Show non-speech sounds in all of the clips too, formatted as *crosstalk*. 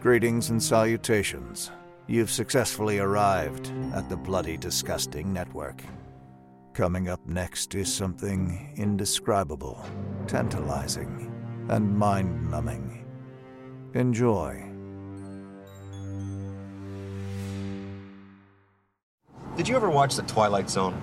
Greetings and salutations. You've successfully arrived at the Bloody Disgusting Network. Coming up next is something indescribable, tantalizing, and mind numbing. Enjoy. Did you ever watch The Twilight Zone?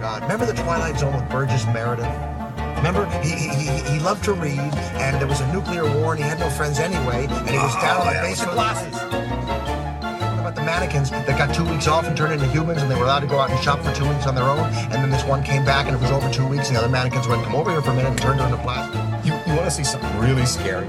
God, remember the Twilight Zone with Burgess Meredith? Remember, he, he, he, loved to read, and there was a nuclear war, and he had no friends anyway, and he was down in oh, the basement. glasses. What about the mannequins that got two weeks off and turned into humans, and they were allowed to go out and shop for two weeks on their own, and then this one came back, and it was over two weeks, and the other mannequins went, come over here for a minute, and turned into plastic. You, you want to see something really scary?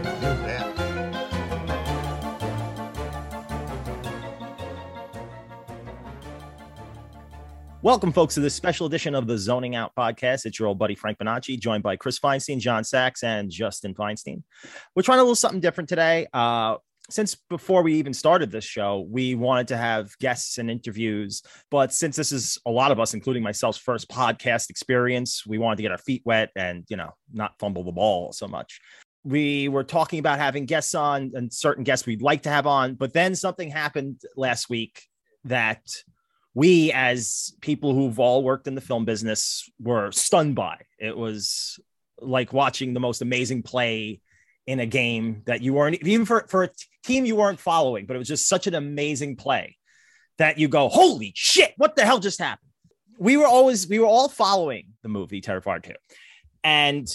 Welcome, folks, to this special edition of the Zoning Out podcast. It's your old buddy Frank Bonacci, joined by Chris Feinstein, John Sachs, and Justin Feinstein. We're trying a little something different today. Uh, since before we even started this show, we wanted to have guests and interviews. But since this is a lot of us, including myself's first podcast experience, we wanted to get our feet wet and, you know, not fumble the ball so much. We were talking about having guests on and certain guests we'd like to have on. But then something happened last week that we as people who've all worked in the film business were stunned by. It was like watching the most amazing play in a game that you weren't even for, for a team you weren't following but it was just such an amazing play that you go holy shit what the hell just happened? We were always we were all following the movie terrifier 2 and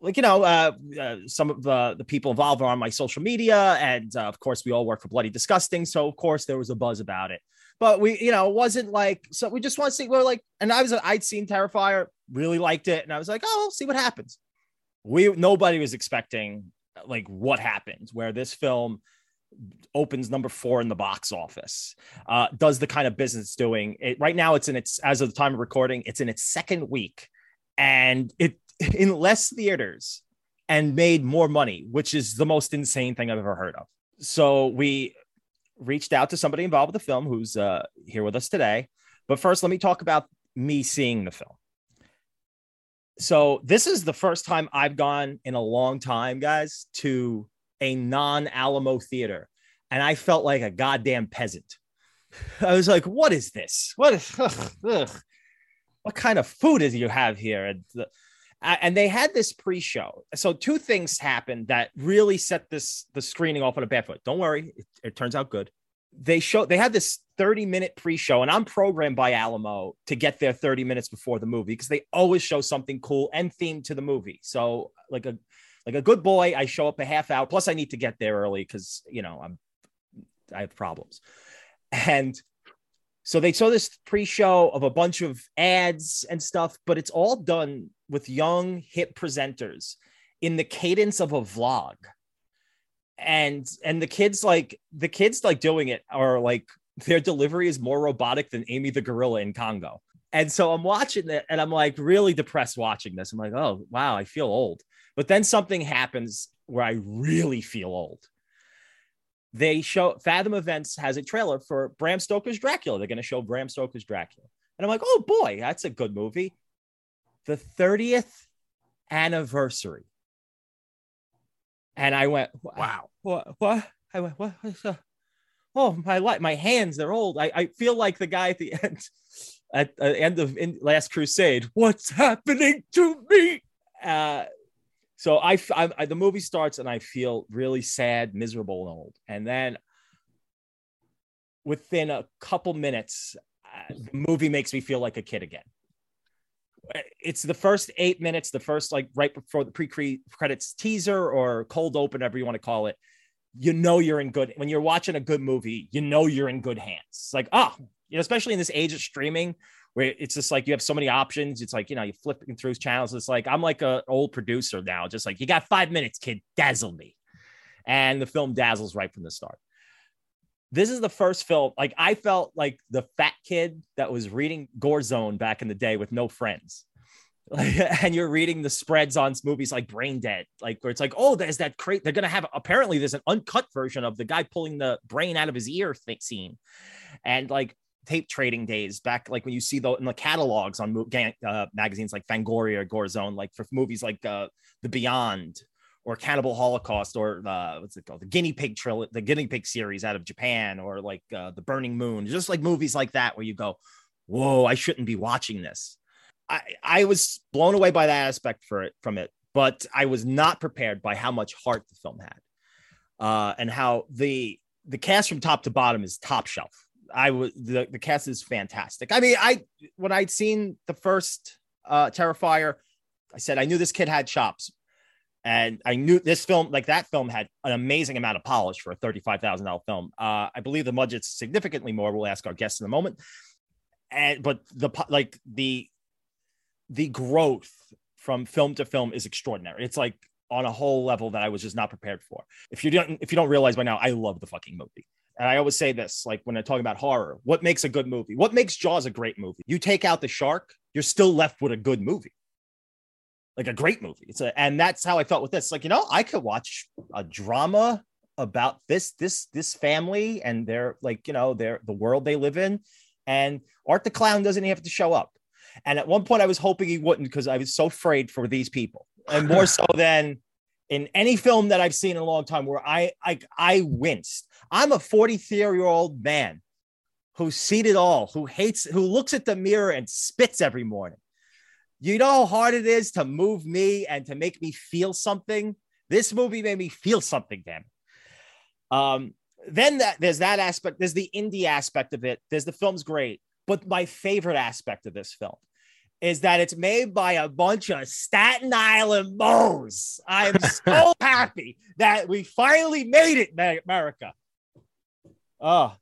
like you know uh, uh, some of the, the people involved are on my social media and uh, of course we all work for bloody disgusting. So of course there was a buzz about it but we, you know, it wasn't like so. We just want to see. We're like, and I was, I'd seen Terrifier, really liked it, and I was like, oh, see what happens. We nobody was expecting like what happened, where this film opens number four in the box office, uh, does the kind of business it's doing. It, right now, it's in its as of the time of recording, it's in its second week, and it in less theaters and made more money, which is the most insane thing I've ever heard of. So we reached out to somebody involved with the film who's uh, here with us today. But first, let me talk about me seeing the film. So, this is the first time I've gone in a long time, guys, to a non Alamo theater. And I felt like a goddamn peasant. I was like, what is this? What is, ugh, ugh. what kind of food is you have here? And, the, and they had this pre-show. So two things happened that really set this the screening off on a bad foot. Don't worry, it, it turns out good. They show they had this 30 minute pre-show, and I'm programmed by Alamo to get there 30 minutes before the movie because they always show something cool and themed to the movie. So like a like a good boy, I show up a half hour. Plus, I need to get there early because you know I'm I have problems. And so they show this pre-show of a bunch of ads and stuff, but it's all done with young hip presenters in the cadence of a vlog. And and the kids like the kids like doing it are like *laughs* their delivery is more robotic than Amy the gorilla in Congo. And so I'm watching it and I'm like really depressed watching this. I'm like, oh wow, I feel old. But then something happens where I really feel old they show Fathom Events has a trailer for Bram Stoker's Dracula. They're going to show Bram Stoker's Dracula. And I'm like, oh boy, that's a good movie. The 30th anniversary. And I went, wow, what, what? I went, what? Uh, oh, my light, my hands, they're old. I, I feel like the guy at the *laughs* end, at the end of in Last Crusade. What's happening to me? Uh, so I, I, I, the movie starts and I feel really sad, miserable, and old. And then within a couple minutes, uh, the movie makes me feel like a kid again. It's the first eight minutes, the first like right before the pre-credits teaser or cold open, whatever you want to call it. You know you're in good when you're watching a good movie. You know you're in good hands. Like oh, you know, especially in this age of streaming where it's just like you have so many options. It's like, you know, you're flipping through channels. It's like, I'm like a old producer now, just like, you got five minutes, kid, dazzle me. And the film dazzles right from the start. This is the first film, like, I felt like the fat kid that was reading Gore Zone back in the day with no friends. *laughs* and you're reading the spreads on movies like Brain Dead, like where it's like, oh, there's that crate. They're gonna have apparently there's an uncut version of the guy pulling the brain out of his ear thing scene, and like tape trading days back, like when you see the in the catalogs on uh, magazines like Fangoria, Gore Zone, like for movies like uh, The Beyond or Cannibal Holocaust or uh, what's it called, the Guinea Pig trilogy, the Guinea Pig series out of Japan, or like uh, The Burning Moon, just like movies like that where you go, "Whoa, I shouldn't be watching this." I I was blown away by that aspect for it from it, but I was not prepared by how much heart the film had, uh, and how the the cast from top to bottom is top shelf. I was the, the cast is fantastic. I mean, I when I'd seen the first uh Terrifier, I said I knew this kid had chops. And I knew this film, like that film, had an amazing amount of polish for a thirty-five thousand dollar film. Uh, I believe the budget's significantly more. We'll ask our guests in a moment. And but the like the the growth from film to film is extraordinary. It's like on a whole level that I was just not prepared for. If you don't, if you don't realize by now, I love the fucking movie. And I always say this, like when I talk about horror, what makes a good movie? What makes Jaws a great movie? You take out the shark, you're still left with a good movie, like a great movie. It's a, and that's how I felt with this. Like you know, I could watch a drama about this this this family and their like you know their the world they live in, and Art the Clown doesn't have to show up. And at one point, I was hoping he wouldn't because I was so afraid for these people, and more *laughs* so than in any film that I've seen in a long time, where I I I winced. I'm a 43 year old man who's seen it all, who hates, who looks at the mirror and spits every morning. You know how hard it is to move me and to make me feel something. This movie made me feel something. Damn. Um. Then that there's that aspect. There's the indie aspect of it. There's the film's great, but my favorite aspect of this film is that it's made by a bunch of Staten Island moles. I'm *laughs* so happy that we finally made it, America. Oh,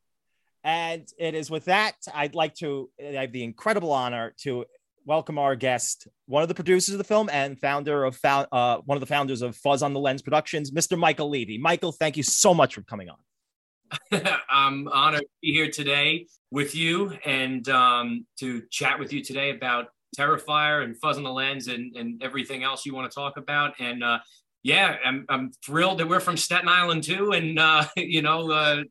and it is with that, I'd like to I have the incredible honor to welcome our guest, one of the producers of the film and founder of uh, one of the founders of Fuzz on the Lens Productions, Mr. Michael Leavy. Michael, thank you so much for coming on. *laughs* I'm honored to be here today with you and um, to chat with you today about Terrifier and Fuzz on the Lens and, and everything else you want to talk about. And uh, yeah, I'm, I'm thrilled that we're from Staten Island too. And, uh, *laughs* you know, uh,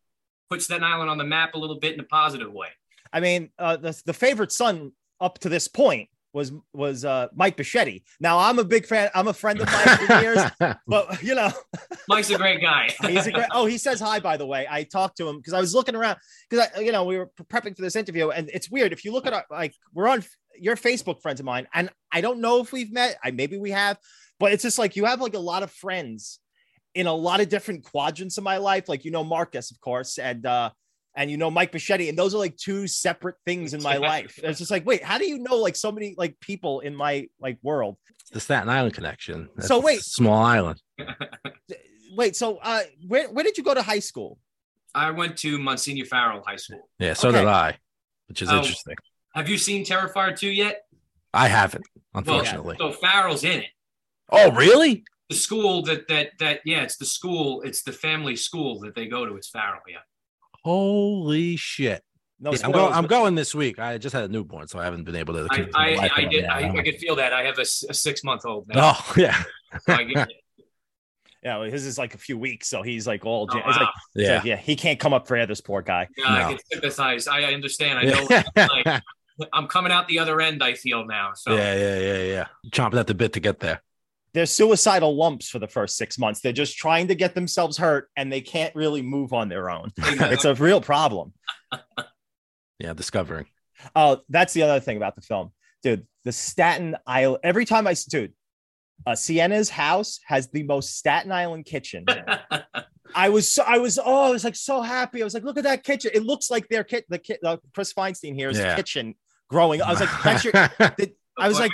put Staten Island on the map a little bit in a positive way. I mean, uh, the, the favorite son up to this point was was uh, Mike Bichetti. Now I'm a big fan. I'm a friend of Mike for years, *laughs* but you know, Mike's a great guy. *laughs* he's a great. Oh, he says hi by the way. I talked to him because I was looking around because I, you know, we were prepping for this interview, and it's weird if you look at our like we're on your Facebook friends of mine, and I don't know if we've met. I maybe we have, but it's just like you have like a lot of friends in a lot of different quadrants of my life. Like you know Marcus, of course, and uh and you know Mike Bichetti, and those are like two separate things in my life. It's just like, wait, how do you know like so many like people in my like world? the Staten Island connection. So wait. small island. *laughs* Wait, so uh where where did you go to high school? I went to Monsignor Farrell High School. Yeah, so Okay. did I, which is Oh. interesting. Have you seen Terrifier 2 yet? I haven't, Well, unfortunately. so Farrell's in it. oh, really? The school that that that yeah, it's the school, it's the family school that they go to. It's Farrell, yeah. Holy shit! No, Yeah, I'm going. I'm going this week. I just had a newborn, so I haven't been able to. I, keep I, I on did. I, I could feel that. I have a, six month old now. Oh *laughs* yeah, So I get it. Yeah, well, his is like a few weeks, so he's like all. Oh, it's like, wow. it's yeah. like, yeah, he can't come up for air. This poor guy. Yeah, I can sympathize. I, I understand. I know. like. *laughs* I'm coming out the other end. I feel now. So yeah, yeah, yeah, yeah. Chomping at the bit to get there. They're suicidal lumps for the first six months. They're just trying to get themselves hurt, and they can't really move on their own. *laughs* it's a real problem. *laughs* Yeah, discovering. Oh, that's the other thing about the film, dude. The Staten Island. Every time I, dude, uh, Sienna's house has the most Staten Island kitchen. *laughs* I was so, I was oh I was like so happy. I was like, look at that kitchen. It looks like their kit the kit uh, Chris Feinstein here's Yeah. kitchen growing. I was like, that's your the- I was like,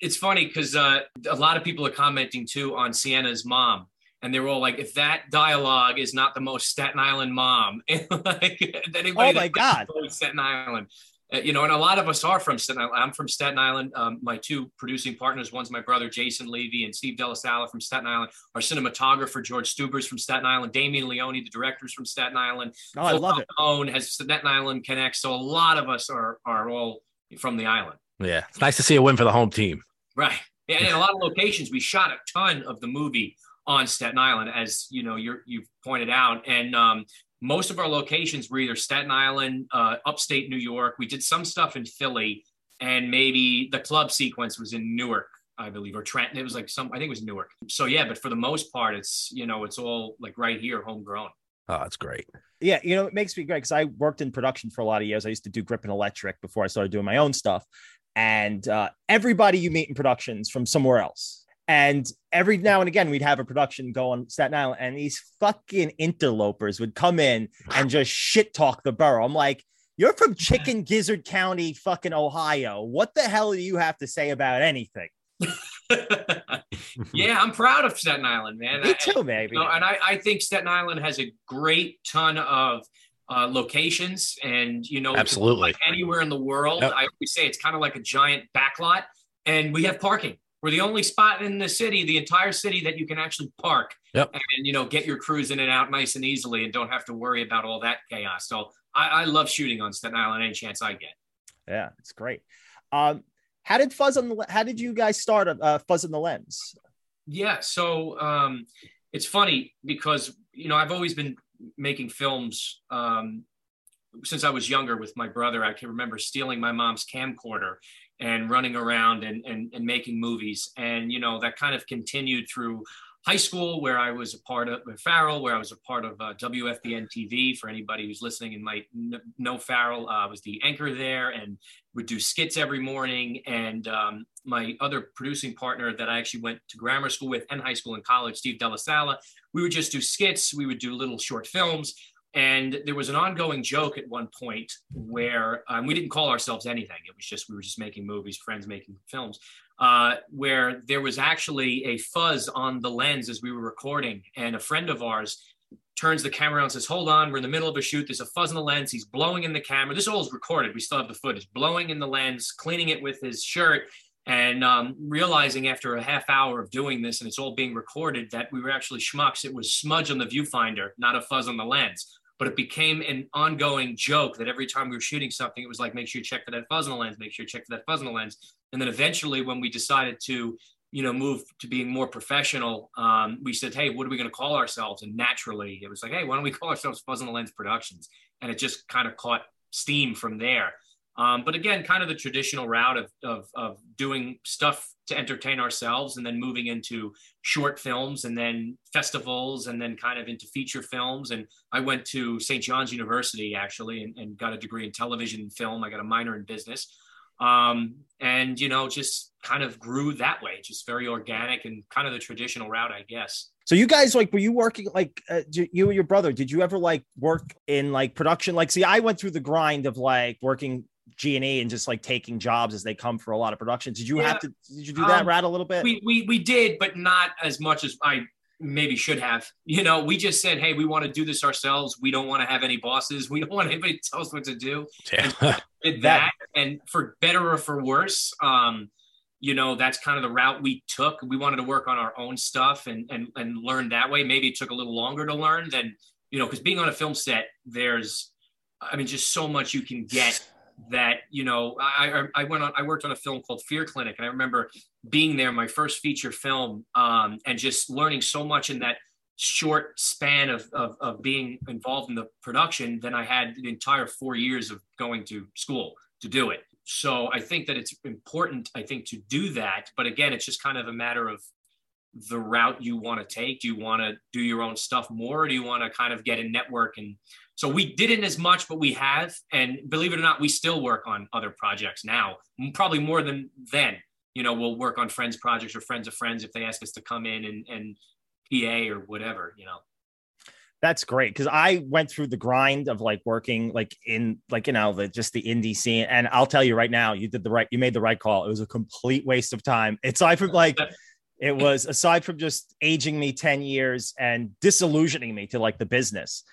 it's funny because uh, a lot of people are commenting too on Sienna's mom, and they were all like, "If that dialogue is not the most Staten Island mom, *laughs* like anybody Oh my that God. Staten Island." Uh, you know, and a lot of us are from Staten Island. I'm from Staten Island. Um, my two producing partners, one's my brother Jason Leavy and Steve Delasala from Staten Island. Our cinematographer George Steuber's from Staten Island. Damien Leone, the director's from Staten Island. oh, I love it. Own has Staten Island connects. So a lot of us are are all from the island. Yeah, it's nice to see a win for the home team. Right. And in a lot of locations, we shot a ton of the movie on Staten Island, as you know, you're, you've pointed out. And um, most of our locations were either Staten Island, uh, upstate New York. We did some stuff in Philly, and maybe the club sequence was in Newark, I believe, or Trenton. It was like some, I think it was Newark. So yeah, but for the most part, it's you know, it's all like right here, homegrown. Oh, that's great. Yeah, you know, it makes me great because I worked in production for a lot of years. I used to do grip and electric before I started doing my own stuff. And uh, everybody you meet in productions from somewhere else. And every now and again, we'd have a production go on Staten Island, and these fucking interlopers would come in and just shit talk the borough. I'm like, you're from Chicken Gizzard County, fucking Ohio. What the hell do you have to say about anything? *laughs* yeah, I'm proud of Staten Island, man. Me too, maybe. You know, and I, I think Staten Island has a great ton of uh, locations, and you know, Absolutely. like anywhere in the world. Yep. I always say it's kind of like a giant backlot, and we have parking. We're the only spot in the city, the entire city, that you can actually park Yep. and you know get your crews in and out nice and easily, and don't have to worry about all that chaos. So I, I love shooting on Staten Island any chance I get. Yeah, it's great. Um, how did Fuzz on the how did you guys start uh, Fuzz on the Lens? Yeah, so um, it's funny because you know I've always been making films um, since I was younger with my brother. I can remember stealing my mom's camcorder and running around and, and, and making movies, and you know that kind of continued through high school where I was a part of Farrell, where I was a part of uh, WFBN TV. For anybody who's listening and might kn- know Farrell, uh, I was the anchor there and would do skits every morning. And um, my other producing partner that I actually went to grammar school with and high school and college, Steve Della Sala, we would just do skits. We would do little short films. And there was an ongoing joke at one point where um, we didn't call ourselves anything. It was just we were just making movies, friends making films uh, where there was actually a fuzz on the lens as we were recording. And a friend of ours turns the camera on and says, Hold on, we're in the middle of a shoot. There's a fuzz on the lens. He's blowing in the camera. This all is recorded. We still have the footage, blowing in the lens, cleaning it with his shirt. And um, realizing after a half hour of doing this, and it's all being recorded, that we were actually schmucks. It was smudge on the viewfinder, not a fuzz on the lens but it became an ongoing joke that every time we were shooting something, it was like, make sure you check for that the lens, make sure you check for that the lens. And then eventually, when we decided to, you know, move to being more professional, um, we said, hey, what are we going to call ourselves? And naturally, it was like, hey, why don't we call ourselves the Lens Productions? And it just kind of caught steam from there. Um, but again, kind of the traditional route of, of, of doing stuff to entertain ourselves and then moving into short films and then festivals and then kind of into feature films. And I went to St. John's University actually and, and got a degree in television and film. I got a minor in business. Um, and, you know, just kind of grew that way, just very organic and kind of the traditional route, I guess. So you guys like were you working like uh, you and your brother? Did you ever like work in like production? Like, see, I went through the grind of like working G and E and just like taking jobs as they come for a lot of productions. Did you Yeah. have to? Did you do that Um, rat a little bit? We, we, we did, but not as much as I maybe should have. You know, we just said, hey, we want to do this ourselves. We don't want to have any bosses. We don't *laughs* want anybody to tell us what to do. Yeah. did That- that and for better or for worse um you know that's kind of the route we took we wanted to work on our own stuff and and and learn that way maybe it took a little longer to learn than you know because being on a film set there's i mean just so much you can get that you know I, I went on i worked on a film called fear clinic and i remember being there my first feature film um and just learning so much in that short span of, of, of being involved in the production than I had the entire four years of going to school to do it. So I think that it's important, I think, to do that. But again, it's just kind of a matter of the route you want to take. Do you want to do your own stuff more, or do you want to kind of get a network? And so we didn't as much, but we have. And believe it or not, we still work on other projects now, probably more than then. You know, we'll work on friends projects or friends of friends if they ask us to come in and, and PA or whatever, you know. That's great because I went through the grind of like working like in like you know the just the indie scene, and I'll tell you right now, you did the right, you made the right call. It was a complete waste of time. Aside from like, *laughs* it was aside from just aging me ten years and disillusioning me to like the business.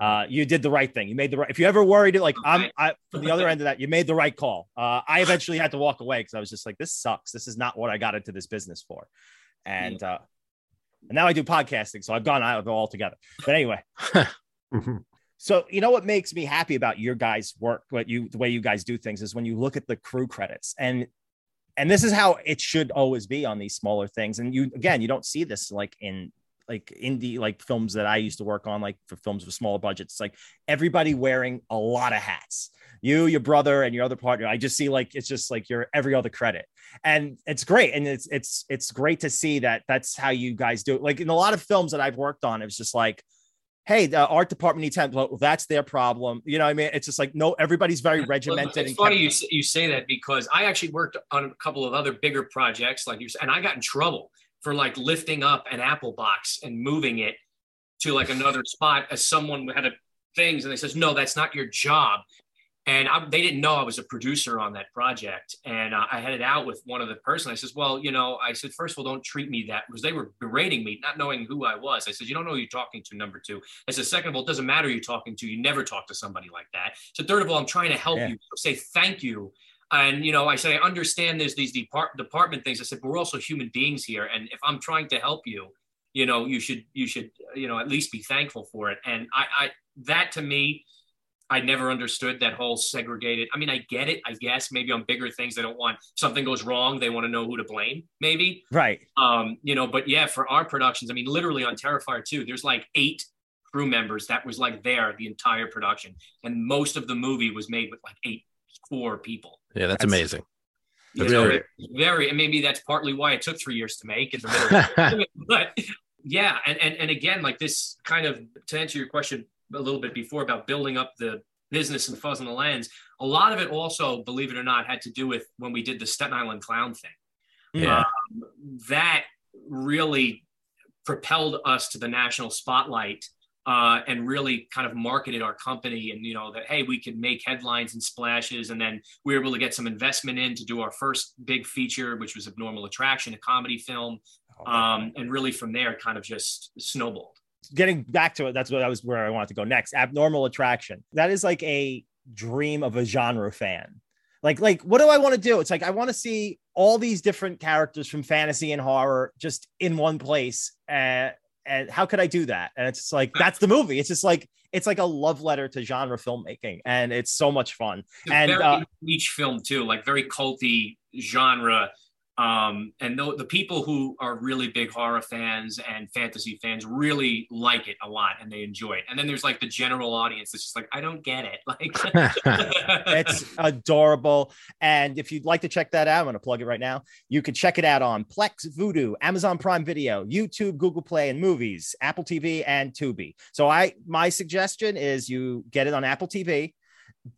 Uh, you did the right thing. You made the right. If you ever worried like I'm, I from the other end of that, you made the right call. Uh, I eventually had to walk away because I was just like, this sucks. This is not what I got into this business for, and uh, and now I do podcasting, so I've gone out of it altogether. But anyway, *laughs* so you know what makes me happy about your guys' work, what you the way you guys do things is when you look at the crew credits and and this is how it should always be on these smaller things. And you again, you don't see this like in like indie like films that I used to work on, like for films with smaller budgets. Like everybody wearing a lot of hats. You, your brother, and your other partner. I just see like it's just like your every other credit, and it's great. And it's it's it's great to see that that's how you guys do it. Like in a lot of films that I've worked on, it was just like hey, the art department needs help. Well, that's their problem. You know, what I mean, it's just like no, everybody's very regimented. It's and funny you, you say that because I actually worked on a couple of other bigger projects, like you said, and I got in trouble for like lifting up an Apple box and moving it to like another spot as someone had a things, and they says, no, that's not your job. And I, they didn't know I was a producer on that project. And uh, I had it out with one of the person. I says, well, you know, I said, first of all, don't treat me that because they were berating me, not knowing who I was. I said, you don't know who you're talking to, number two. I said, second of all, it doesn't matter who you're talking to. You never talk to somebody like that. So third of all, I'm trying to help Yeah. you. Say thank you. And, you know, I said, I understand there's these depart- department things. I said, but we're also human beings here. And if I'm trying to help you, you know, you should, you should, you know, at least be thankful for it. And I, I, that to me, I never understood that whole segregated. I mean, I get it, I guess. Maybe on bigger things, they don't want something goes wrong, they want to know who to blame, maybe. right. Um, you know, but yeah, for our productions, I mean, literally on Terrifier 2, there's like eight crew members that was like there the entire production. And most of the movie was made with like eight core people. Yeah, that's, That's- amazing. You That's know, great. it's very, and maybe that's partly why it took three years to make in the middle. of *laughs* but yeah, and, and and again, like this kind of to answer your question a little bit before about building up the business and fuzz on the lens, a lot of it also, believe it or not, had to do with when we did the Staten Island clown thing. Yeah. Um, that really propelled us to the national spotlight uh, and really kind of marketed our company and you know that hey we could make headlines and splashes and then we were able to get some investment in to do our first big feature which was abnormal attraction a comedy film um, and really from there kind of just snowballed Getting back to it, that's what I was where I wanted to go next. Abnormal attraction. That is like a dream of a genre fan. Like, like, what do I want to do? It's like I want to see all these different characters from fantasy and horror just in one place. Uh, and how could I do that? And it's just like that's the movie. It's just like it's like a love letter to genre filmmaking, and it's so much fun. It's And, very uh, niche film too, like very culty genre. Um, and the, the people who are really big horror fans and fantasy fans really like it a lot and they enjoy it. And then there's like the general audience that's just like, I don't get it. *laughs* Like *laughs* it's adorable. And if you'd like to check that out, I'm going to plug it right now. You can check it out on Plex, Vudu, Amazon Prime Video, YouTube, Google Play, and Movies, Apple TV, and Tubi. So I, my suggestion is you get it on Apple TV.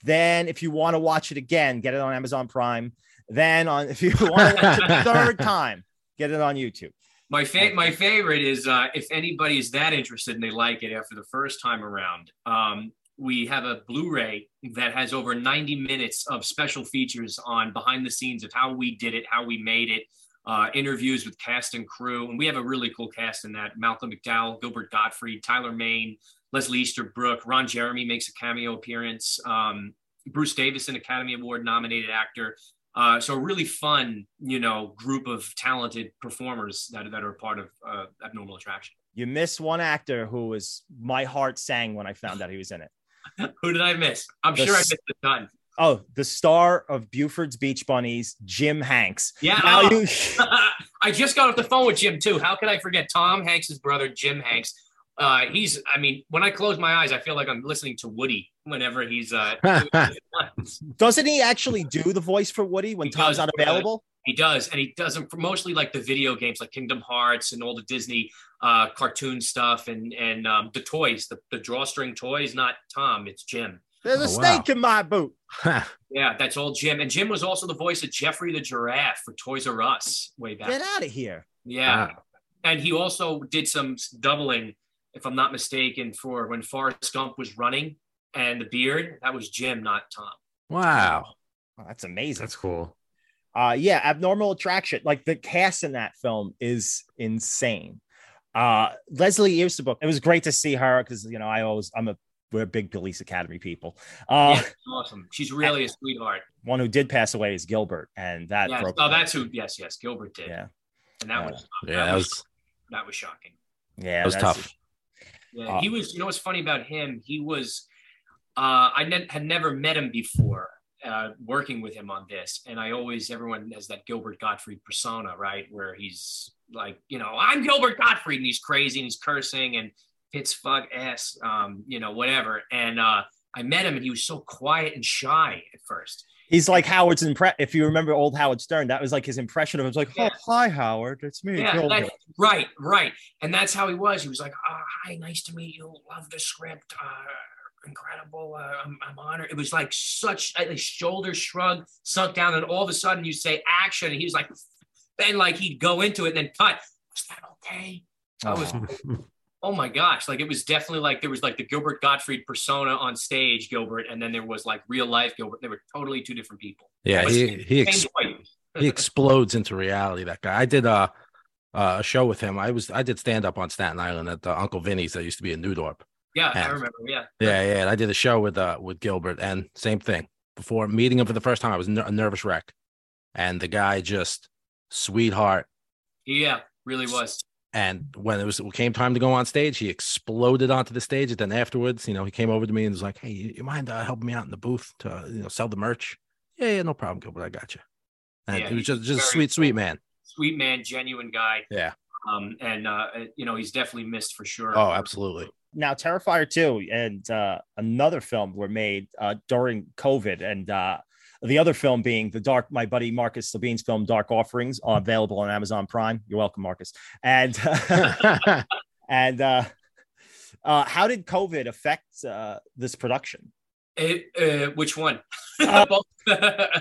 Then, if you want to watch it again, get it on Amazon Prime. Then, on if you *laughs* want to watch it a third *laughs* time, get it on YouTube. My fa- my favorite is uh, if anybody is that interested and they like it after the first time around. Um, we have a Blu-ray that has over 90 minutes of special features on behind the scenes of how we did it, how we made it, uh, interviews with cast and crew, and we have a really cool cast in that. Malcolm McDowell, Gilbert Gottfried, Tyler Mane, Leslie Easterbrook, Ron Jeremy makes a cameo appearance. Um, Bruce Davis, an Academy Award nominated actor. Uh, so a really fun, you know, group of talented performers that, that are part of uh, Abnormal Attraction. You miss one actor who was my heart sang when I found out he was in it. *laughs* Who did I miss? I'm The sure I missed a ton. Oh, the star of Buford's Beach Bunnies, Jim Hanks. Yeah. Oh, you- *laughs* I just got off the phone with Jim too. How could I forget Tom Hanks's brother, Jim Hanks? Uh, he's, I mean, when I close my eyes, I feel like I'm listening to Woody whenever he's. Uh, *laughs* Doesn't he actually do the voice for Woody when He Tom's does, not available? He does, and he does them for mostly like the video games, like Kingdom Hearts and all the Disney uh, cartoon stuff, and and um, the toys, the, the drawstring toys. Not Tom, it's Jim. There's a Oh, wow. snake in my boot. *laughs* Yeah, that's all Jim. And Jim was also the voice of Geoffrey the giraffe for Toys R Us way back. Get out of here. Yeah, Wow. and he also did some doubling, if I'm not mistaken, for when Forrest Gump was running and the beard. That was Jim, not Tom. wow. Oh, that's amazing. That's cool. Uh, yeah, abnormal attraction. Like the cast in that film is insane. Uh, Leslie Easterbrook. It was great to see her because you know I always I'm a we're big Police Academy people. Uh, yeah, awesome. She's really a sweetheart. one who did pass away is Gilbert, and that Yes. broke. Oh, that's who. Yes, yes. Gilbert did. yeah, and that Uh, was Yeah, that was that was shocking. yeah, that was tough. Yeah, Uh, he was. You know what's funny about him? He was. Uh, I ne- had never met him before, uh, working with him on this, and I always everyone has that Gilbert Gottfried persona, right, where he's like, you know, I'm Gilbert Gottfried, and he's crazy and he's cursing and hits fuck ass, um, you know, whatever. And uh, I met him, and he was so quiet and shy at first. He's like Howard's impre If you remember old Howard Stern, that was like his impression of him. It's like, Yeah. oh, hi, Howard. It's me. Yeah, Gilbert." that- right, right. And that's how he was. He was like, oh, hi, nice to meet you. Love the script. Uh, incredible. Uh, I'm, I'm honored. It was like such a shoulders shrug, sunk down, and all of a sudden you say action, and he was like, then like he'd go into it and then cut. Was that okay? I was, *laughs* oh my gosh! Like it was definitely like there was like the Gilbert Gottfried persona on stage, Gilbert, and then there was like real life Gilbert. They were totally two different people. Yeah, he he ex- *laughs* he explodes into reality. That guy. I did a a show with him. I was I did stand up on Staten Island at the Uncle Vinny's that used to be in New Dorp. Yeah, I Yeah. remember. Yeah, Yeah, yeah. And I did a show with uh with Gilbert, and same thing. Before meeting him for the first time, I was ner- a nervous wreck, and the guy just sweetheart. yeah, really was. And when it was it came time to go on stage, he exploded onto the stage. And then afterwards, you know, he came over to me and was like, "Hey, you, mind uh, helping me out in the booth to you know sell the merch?" Yeah, yeah, no problem, Gilbert. I got you. And Yeah, he was just just a sweet, sweet man. sweet man, genuine guy. Yeah. Um, and uh, you know, he's definitely missed for sure. Oh, absolutely. Now Terrifier 2 and uh, another film were made uh, during COVID, and uh, the other film being the Dark, my buddy Marcus Levine's film Dark Offerings, uh, available on Amazon Prime. You're welcome, Marcus. And *laughs* and uh, uh, how did COVID affect uh, this production? It, uh, which one? Uh, *laughs*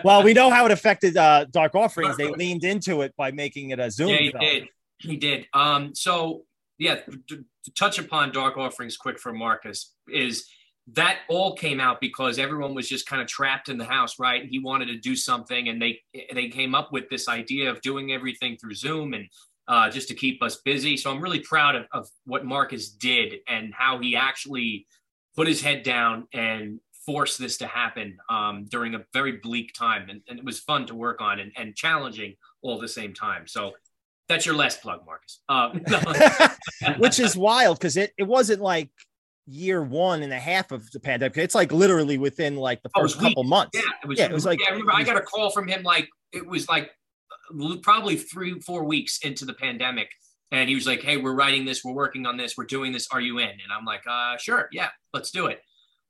Well, we know how it affected uh, Dark Offerings. They *laughs* leaned into it by making it a Zoom yeah, he film. did. He did. Um, so yeah, to, to touch upon Dark Offerings quick for Marcus is that all came out because everyone was just kind of trapped in the house, right? He wanted to do something, and they they came up with this idea of doing everything through Zoom and uh, just to keep us busy. So I'm really proud of, of what Marcus did and how he actually put his head down and forced this to happen um, during a very bleak time, and, and it was fun to work on and, and challenging all at the same time. So that's your last plug, Marcus. *laughs* Um, *laughs* which is wild because it, it wasn't like year one and a half of the pandemic. It's like literally within like the Oh, first couple weeks. months. Yeah, it was. Yeah, it was like- I remember I got a call from him like it was like uh, probably three, four weeks into the pandemic, and he was like, "Hey, we're writing this, we're working on this, we're doing this. Are you in?" And I'm like, "Uh, sure, yeah, let's do it."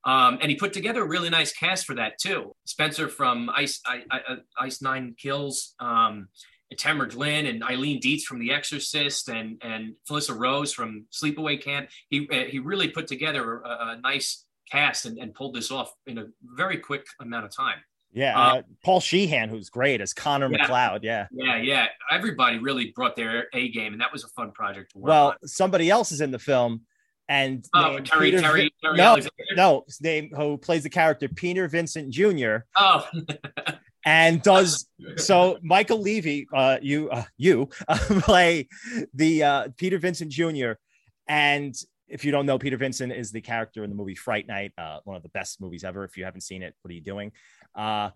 Um, and he put together a really nice cast for that too. Spencer from Ice I, I, I- Ice Nine Kills, um, Tamara Glynn, and Eileen Dietz from The Exorcist, and and Felissa Rose from Sleepaway Camp. He uh, he really put together a, a nice cast and, and pulled this off in a very quick amount of time. Yeah. Uh, Uh, Paul Sheehan, who's great as Connor Yeah. McLeod. Yeah. Yeah, yeah. Everybody really brought their A game, and that was a fun project to work Well, on. somebody else is in the film and Oh, Terry, Peter Terry, Terry no, Alexander. no, his name who plays the character Peter Vincent Jr. Oh, *laughs* and does *laughs* so Michael Leavy, uh, you, uh, you *laughs* uh, play the uh, Peter Vincent Jr. And if you don't know, Peter Vincent is the character in the movie Fright Night, uh, one of the best movies ever. If you haven't seen it, what are you doing? Uh,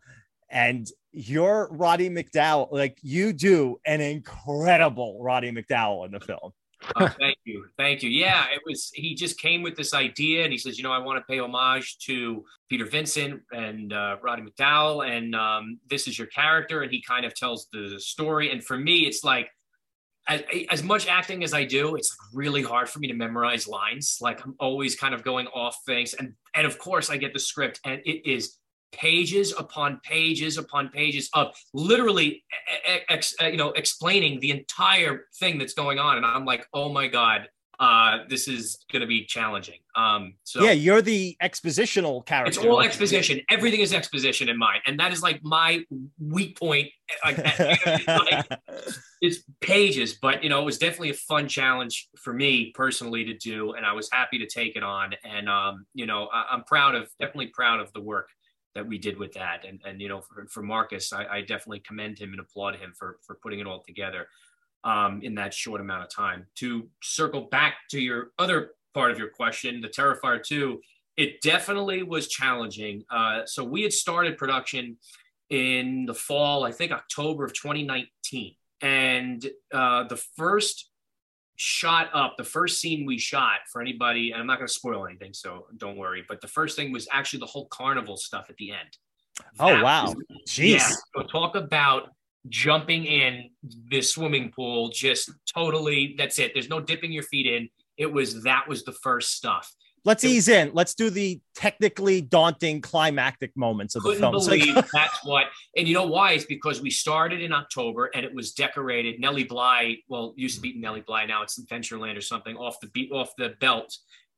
and you're Roddy McDowall, like you do an incredible Roddy McDowall in the film. Oh, *laughs* thank you, thank you. Yeah, it was. He just came with this idea, and he says, you know, I want to pay homage to Peter Vincent and uh, Roddy McDowall, and um, this is your character, and he kind of tells the story. And for me, it's like. As, as much acting as I do, it's really hard for me to memorize lines. Like I'm always kind of going off things, and and of course I get the script, and it is pages upon pages upon pages of literally ex, you know explaining the entire thing that's going on. And i'm like oh my god uh this is going to be challenging. Um so yeah, you're the expositional character. it's all exposition. Everything is exposition in mine. And that is like my weak point. Like, like, *laughs* it's pages but you know it was definitely a fun challenge for me personally to do. And i was happy to take it on. And um you know I, i'm proud of definitely proud of the work that we did with that. And and you know for, for marcus I, I definitely commend him and applaud him for for putting it all together um in that short amount of time. To circle back to your other part of your question the terrifier 2 it definitely was challenging. Uh so we had started production in the fall i think october of 2019 and uh, the first shot up, the first scene we shot for anybody, and I'm not going to spoil anything, so don't worry. But the first thing was actually the whole carnival stuff at the end. Oh, wow. was- Jeez. yeah. So talk about jumping in the swimming pool, just totally. That's it. There's no dipping your feet in. It was that was the first stuff. Let's ease in. Let's do the technically daunting climactic moments of the Couldn't film. It's like- believe *laughs* that's what. And you know why? It's because we started in October and it was decorated. Nellie Bly, well, used to be Nellie Bly. Now it's Adventureland or something off the beat off the Belt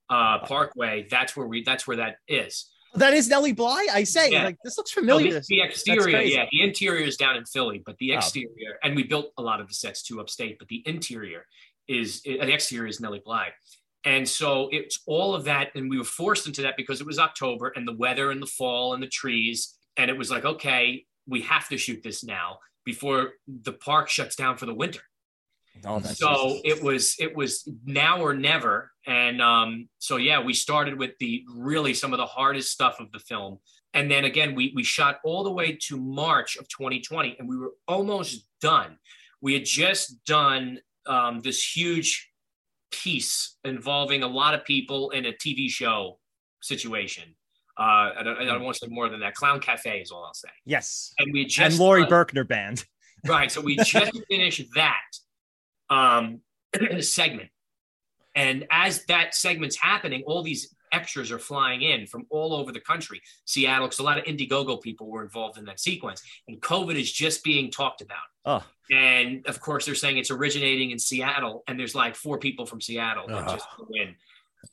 uh, Parkway. That's where we. That's where that is. that is Nellie Bly. I say, Yeah. like this looks No, familiar. the, the exterior, yeah, the interior is down in Philly, but the Oh. exterior, and we built a lot of the sets too upstate, but the interior is uh, the exterior is Nellie Bly. And so it's all of that, and we were forced into that because it was October and the weather and the fall and the trees, and it was like, okay, we have to shoot this now before the park shuts down for the winter. Oh, so it was it was now or never. And um so yeah we started with the really some of the hardest stuff of the film. And then again we we shot all the way to march of 2020 and we were almost done. We had just done um, this huge piece involving a lot of people in a tv show situation uh, I, don't, I don't want to say more than that. Clown Cafe is all I'll say. yes. And we just And Laurie done- Berkner band. *laughs* Right. So we just *laughs* finished that um, *clears throat* segment. And as that segment's happening, all these extras are flying in from all over the country. Seattle, because a lot of Indiegogo people were involved in that sequence. And COVID is just being talked about. Oh, And of course, they're saying it's originating in Seattle. And there's like four people from Seattle that Ugh. just go in.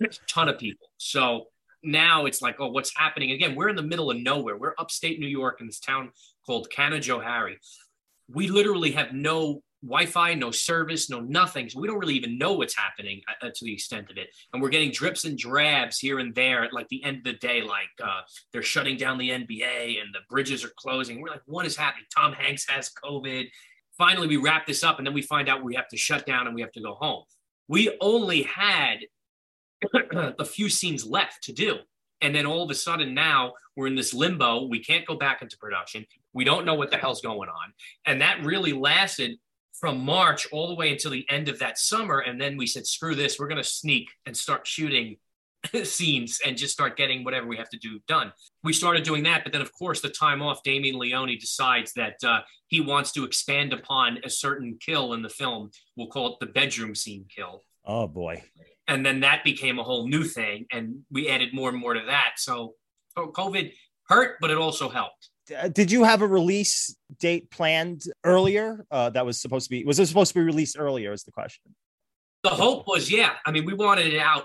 A ton of people. So now it's like, oh, what's happening? Again, we're in the middle of nowhere. We're upstate New York in this town called Canajoharie. We literally have no Wi-Fi, no service, no nothing. So we don't really even know what's happening uh, uh, to the extent of it. And we're getting drips and drabs here and there at like the end of the day, like uh, they're shutting down the NBA and the bridges are closing. We're like, what is happening? Tom Hanks has COVID. Finally, we wrap this up and then we find out we have to shut down and we have to go home. We only had *clears throat* a few scenes left to do. And then all of a sudden now we're in this limbo. We can't go back into production. We don't know what the hell's going on. And that really lasted from March all the way until the end of that summer. And then we said, screw this, we're going to sneak and start shooting *laughs* scenes and just start getting whatever we have to do done. We started doing that. But then, of course, the time off, Damien Leone decides that uh, he wants to expand upon a certain kill in the film. We'll call it the bedroom scene kill oh boy. and then that became a whole new thing and we added more and more to that so so covid hurt but it also helped Did you have a release date planned earlier? Uh, that was supposed to be. Was it supposed to be released earlier? Is the question. the hope was yeah i mean we wanted it out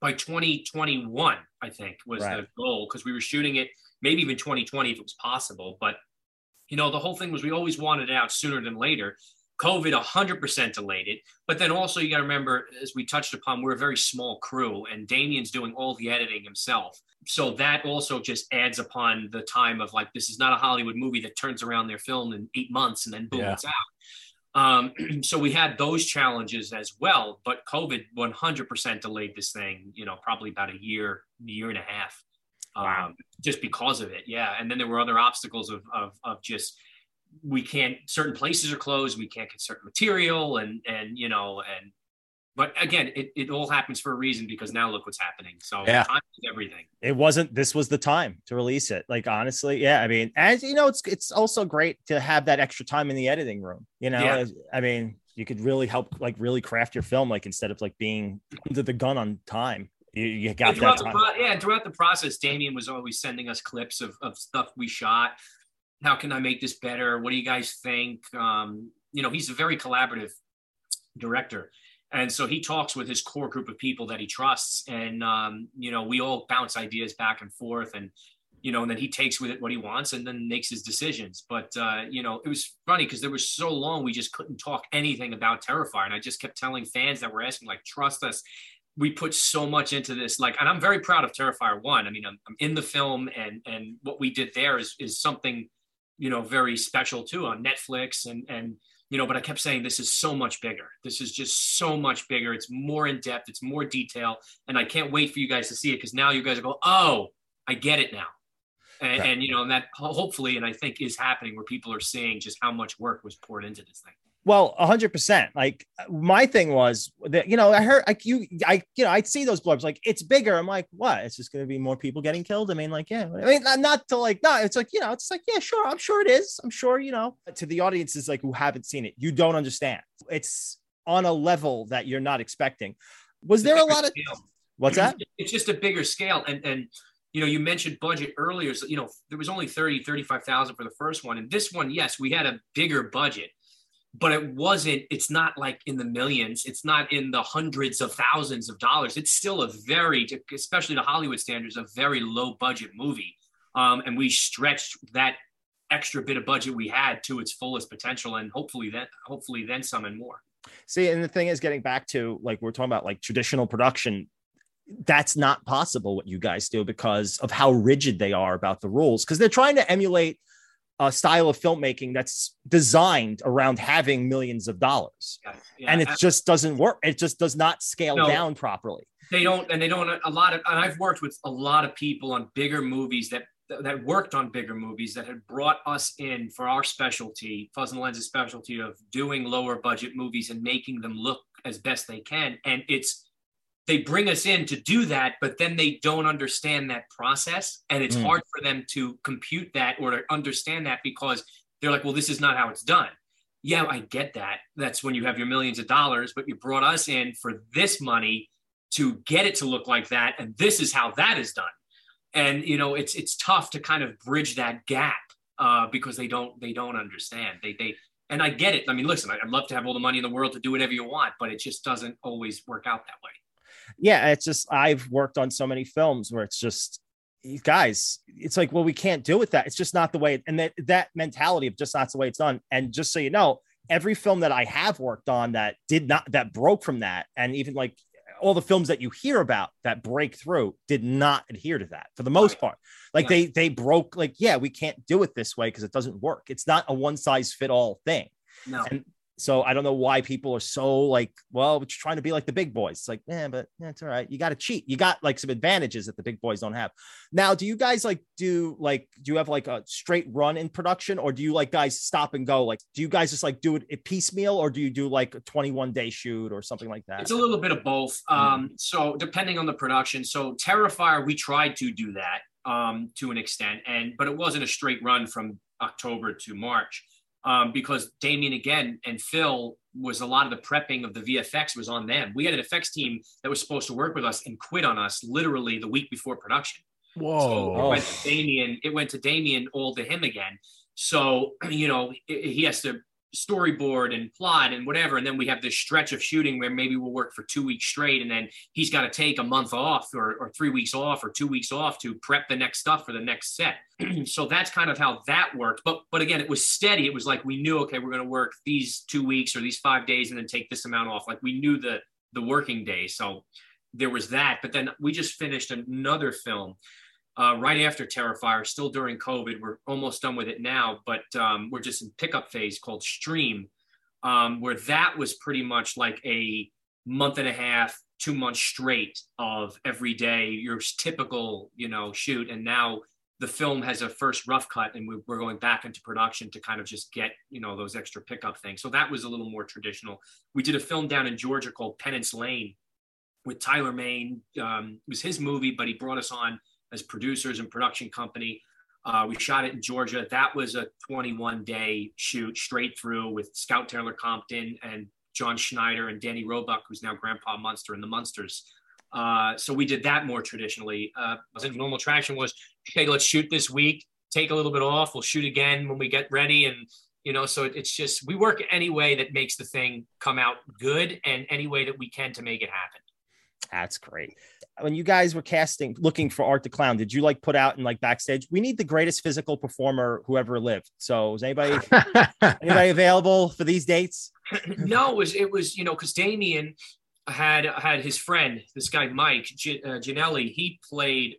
by 2021 i think was Right. the goal because we were shooting it maybe even 2020 if it was possible but you know the whole thing was we always wanted it out sooner than later covid 100% delayed it but then also you got to remember as we touched upon we're a very small crew and damien's doing all the editing himself so that also just adds upon the time of like this is not a hollywood movie that turns around their film in eight months and then boom Yeah. it's out um, *clears throat* so we had those challenges as well, but COVID 100% delayed this thing, you know, probably about a year, year and a half, um, Wow. just because of it. Yeah. And then there were other obstacles of, of, of just, we can't, certain places are closed. We can't get certain material and, and, you know, and, but again, it, it all happens for a reason because now look what's happening. So Yeah. everything. It wasn't. This was the time to release it. Like honestly, yeah. I mean, as you know, it's it's also great to have that extra time in the editing room. You know, Yeah. I mean, you could really help, like, really craft your film, like instead of like being under the gun on time. You, you got that time. pro- yeah, and throughout the process, Damien was always sending us clips of, of stuff we shot. How can I make this better? What do you guys think? Um, you know, he's a very collaborative director. And so he talks with his core group of people that he trusts. And, um, you know, we all bounce ideas back and forth. And, you know, and then he takes with it what he wants and then makes his decisions. But, uh, you know, it was funny because there was so long we just couldn't talk anything about Terrifier. And I just kept telling fans that were asking, like, trust us we put so much into this like and i'm very proud of terrifier one i mean i'm, I'm in the film and and what we did there is is something you know very special too on netflix and and you know but i kept saying this is so much bigger. This is just so much bigger. It's more in depth. It's more detail. And i can't wait for you guys to see it because now you guys go oh i get it now. And, Right. and you know and that hopefully and i think is happening where people are seeing just how much work was poured into this thing Well, hundred percent. Like my thing was that you know I heard like you I you know I'd see those blurbs like it's bigger. I'm like, what? It's just going to be more people getting killed. I mean, like yeah. I mean, not, not to like no. It's like you know, it's like yeah, sure. I'm sure it is. I'm sure you know. To the audiences like who haven't seen it, you don't understand. It's on a level that you're not expecting. Was there a lot of Scale. what's that? It's just a bigger scale. And and you know, you mentioned budget earlier. So, you know, there was only 30, 35,000 for the first one. And this one, yes, we had a bigger budget, but it wasn't, it's not like in the millions. It's not in the hundreds of thousands of dollars. It's still a very, especially to Hollywood standards, a very low budget movie. Um, and we stretched that extra bit of budget we had to its fullest potential and hopefully then hopefully then some and more. See, and the thing is, getting back to like we're talking about like traditional production, that's not possible what you guys do because of how rigid they are about the rules. Because they're trying to emulate a style of filmmaking that's designed around having millions of dollars, Yeah, yeah. and it just doesn't work. It just does not scale No. down properly. they don't and they don't a lot of and i've worked with a lot of people on bigger movies that that worked on bigger movies that had brought us in for our specialty fuzz and lens's specialty of doing lower budget movies and making them look as best they can and it's they bring us in to do that but then they don't understand that process. And it's Mm. hard for them to compute that or to understand that because they're like well this is not how it's done. Yeah i get that. That's when you have your millions of dollars but you brought us in for this money to get it to look like that. And this is how that is done. And you know it's it's tough to kind of bridge that gap uh, because they don't they don't understand. They they and i get it. I mean listen i'd love to have all the money in the world to do whatever you want but it just doesn't always work out that way yeah it's just i've worked on so many films where it's just you guys it's like well we can't do it that it's just not the way and that that mentality of just not the way it's done. And just so you know every film that i have worked on that did not that broke from that and even like all the films that you hear about that break through did not adhere to that for the most part. Like Yeah. they they broke like yeah we can't do it this way because it doesn't work. It's not a one size fit all thing. No. And so I don't know why people are so like, well, we're trying to be like the big boys. It's like, yeah, but yeah, it's all right. You got to cheat. You got like some advantages that the big boys don't have. Now, do you guys like do like do you have like a straight run in production, or do you like guys stop and go? Like, do you guys just like do it piecemeal, or do you do like a 21 day shoot or something like that? It's a little bit of both. Um, so depending on the production. So Terrifier, we tried to do that um, to an extent, and but it wasn't a straight run from October to March um, because Damien again and Phil was a lot of the prepping of the VFX was on them. We had an effects team that was supposed to work with us and quit on us literally the week before production. So Whoa. it went to Damien. It went to Damien all to him again. So *clears throat* you know he he has to storyboard and plot and whatever, and then we have this stretch of shooting where maybe we'll work for two weeks straight, and then he's got to take a month off or, or three weeks off or two weeks off to prep the next stuff for the next set. *clears throat* so that's kind of how that worked. But but again, it was steady. It was like we knew okay, we're going to work these two weeks or these five days, and then take this amount off. Like we knew the the working day. So there was that. But then we just finished another film uh, right after Terrifier, still during COVID. We're almost done with it now, but um, we're just in pickup phase called Stream, um, where that was pretty much like a month and a half, two months straight of every day your typical, you know, shoot. And now the film has a first rough cut, and we- we're going back into production to kind of just get, you know, those extra pickup things. So that was a little more traditional. We did a film down in Georgia called Penance Lane with Tyler Mane. Um, it was his movie, but he brought us on as producers and production company. Uh, we shot it in Georgia. That was a 21 day shoot straight through with Scout Taylor Compton and John Schneider and Danny Roebuck, who's now Grandpa Munster in the Munsters. Uh, so we did that more traditionally. Uh, normal traction was, okay, let's shoot this week, take a little bit off. We'll shoot again when we get ready. And, you know, so it- it's just, we work any way that makes the thing come out good and any way that we can to make it happen. That's great. When you guys were casting, looking for Art the Clown, did you like put out in like backstage? We need the greatest physical performer who ever lived. So is anybody *laughs* anybody available for these dates? *clears throat* no, it was it was you know because Damien had had his friend this guy Mike G- uh, Giannelli. He played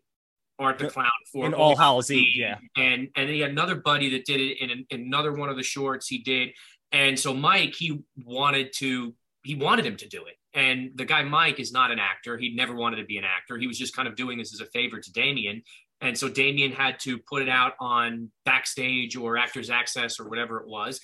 Art the Clown for In All Hallows Eve, yeah. and and he had another buddy that did it in, an, in another one of the shorts he did, and so Mike he wanted to he wanted him to do it. And the guy Mike is not an actor. He never wanted to be an actor. He was just kind of doing this as a favor to Damien. And so Damien had to put it out on backstage or actors access or whatever it was.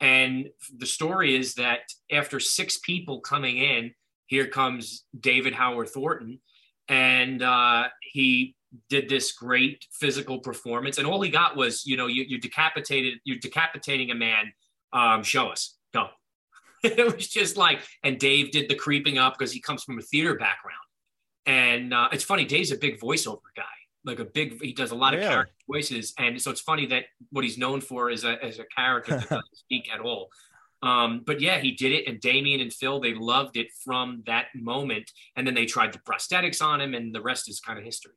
And the story is that after six people coming in, here comes David Howard Thornton, and uh, he did this great physical performance. And all he got was, you know, you, you decapitated, you're decapitating a man. Um, show us. *laughs* it was just like, and Dave did the creeping up because he comes from a theater background. And uh, it's funny, Dave's a big voiceover guy, like a big, he does a lot of character voices. And so it's funny that what he's known for is a, as a character that *laughs* doesn't speak at all. Um, but yeah, he did it. And Damien and Phil, they loved it from that moment. And then they tried the prosthetics on him, and the rest is kind of history.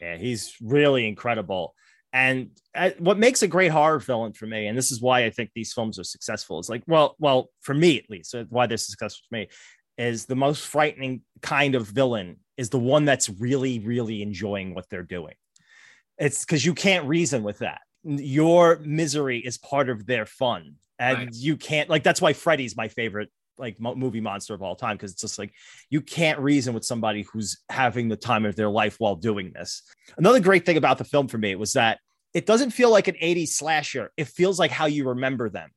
Yeah, he's really incredible. And uh, what makes a great horror villain for me, and this is why I think these films are successful, is like, well, well, for me at least, uh, why they're successful for me is the most frightening kind of villain is the one that's really, really enjoying what they're doing. It's because you can't reason with that. Your misery is part of their fun, and Right. you can't like. That's why Freddy's my favorite like mo- movie monster of all time because it's just like you can't reason with somebody who's having the time of their life while doing this. Another great thing about the film for me was that it doesn't feel like an 80s slasher. It feels like how you remember them.